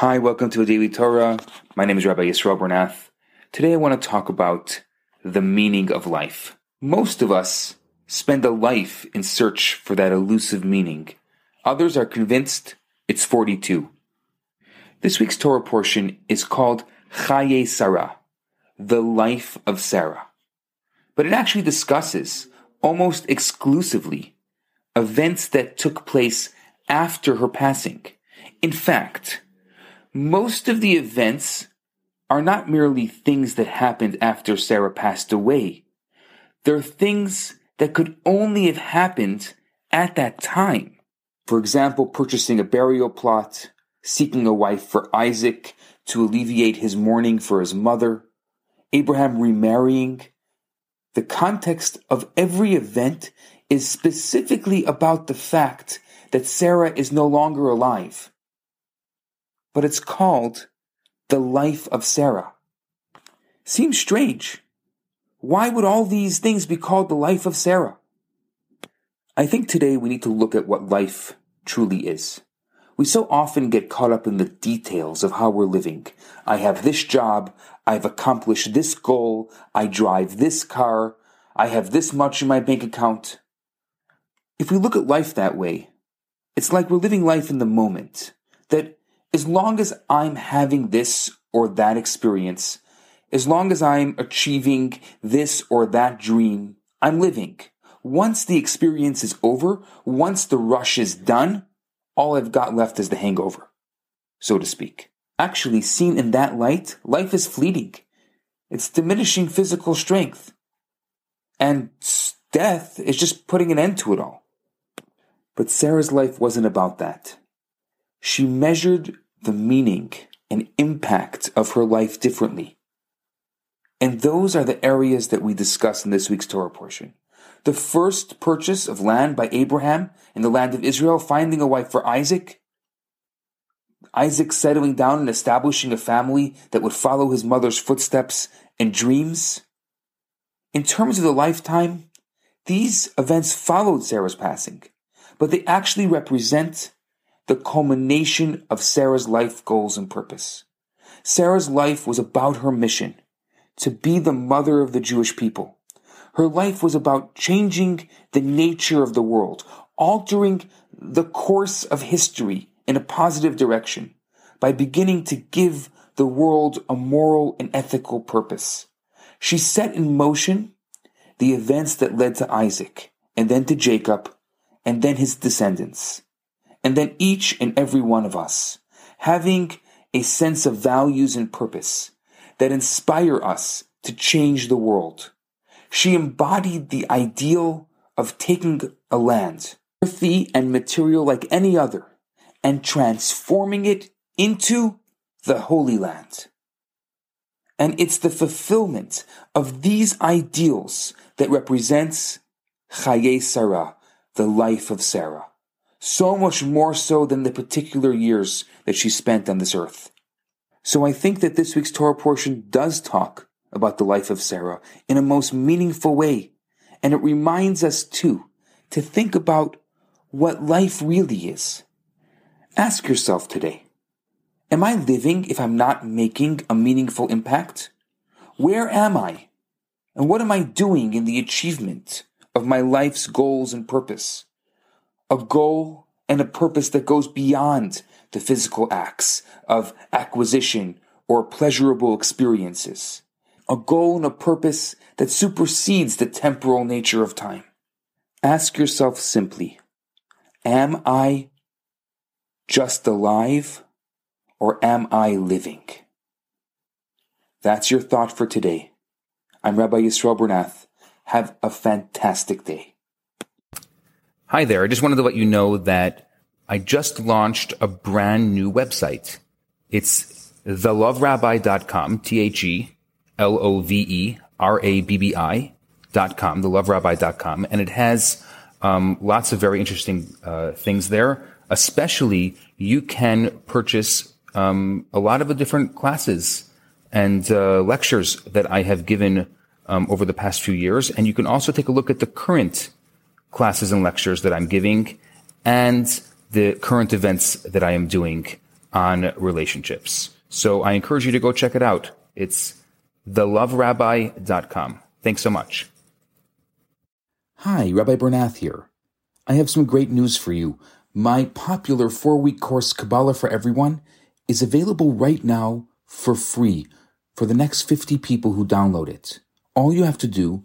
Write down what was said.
Hi, welcome to a Daily Torah. My name is Rabbi Yisrael Bernath. Today I want to talk about the meaning of life. Most of us spend a life in search for that elusive meaning. Others are convinced it's 42. This week's Torah portion is called Chaye Sarah, the life of Sarah. But it actually discusses, almost exclusively, events that took place after her passing. In fact, most of the events are not merely things that happened after Sarah passed away. They're things that could only have happened at that time. For example, purchasing a burial plot, seeking a wife for Isaac to alleviate his mourning for his mother, Abraham remarrying. The context of every event is specifically about the fact that Sarah is no longer alive. But it's called the life of Sarah. Seems strange. Why would all these things be called the life of Sarah? I think today we need to look at what life truly is. We so often get caught up in the details of how we're living. I have this job, I've accomplished this goal, I drive this car, I have this much in my bank account. If we look at life that way, it's like we're living life in the moment. That as long as I'm having this or that experience, as long as I'm achieving this or that dream, I'm living. Once the experience is over, once the rush is done, all I've got left is the hangover, so to speak. Actually, seen in that light, life is fleeting. It's diminishing physical strength. And death is just putting an end to it all. But Sarah's life wasn't about that. She measured the meaning and impact of her life differently. And those are the areas that we discuss in this week's Torah portion. The first purchase of land by Abraham in the land of Israel, finding a wife for Isaac. Isaac settling down and establishing a family that would follow his mother's footsteps and dreams. In terms of the lifetime, these events followed Sarah's passing but they actually represent the culmination of Sarah's life goals and purpose. Sarah's life was about her mission to be the mother of the Jewish people. Her life was about changing the nature of the world, altering the course of history in a positive direction by beginning to give the world a moral and ethical purpose. She set in motion the events that led to Isaac and then to Jacob and then his descendants, and then each and every one of us, having a sense of values and purpose that inspire us to change the world. She embodied the ideal of taking a land, earthy and material like any other, and transforming it into the Holy Land. And it's the fulfillment of these ideals that represents Chaye Sarah, the life of Sarah, so much more so than the particular years that she spent on this earth. So I think that this week's Torah portion does talk about the life of Sarah in a most meaningful way, and it reminds us too to think about what life really is. Ask yourself today, am I living if I'm not making a meaningful impact? Where am I? And what am I doing in the achievement of my life's goals and purpose. A goal and a purpose that goes beyond the physical acts of acquisition or pleasurable experiences. A goal and a purpose that supersedes the temporal nature of time. Ask yourself simply, am I just alive or am I living? That's your thought for today. I'm Rabbi Yisrael Bernath have a fantastic day. Hi there. I just wanted to let you know that I just launched a brand new website. It's theloverabbi.com, T-H-E-L-O-V-E-R-A-B-B-I dot com, theloverabbi.com. And it has um, lots of very interesting uh, things there. Especially, you can purchase um, a lot of the different classes and uh, lectures that I have given um, over the past few years. And you can also take a look at the current classes and lectures that I'm giving and the current events that I am doing on relationships. So I encourage you to go check it out. It's theloverabbi.com. Thanks so much. Hi, Rabbi Bernath here. I have some great news for you. My popular four week course, Kabbalah for Everyone, is available right now for free for the next 50 people who download it. All you have to do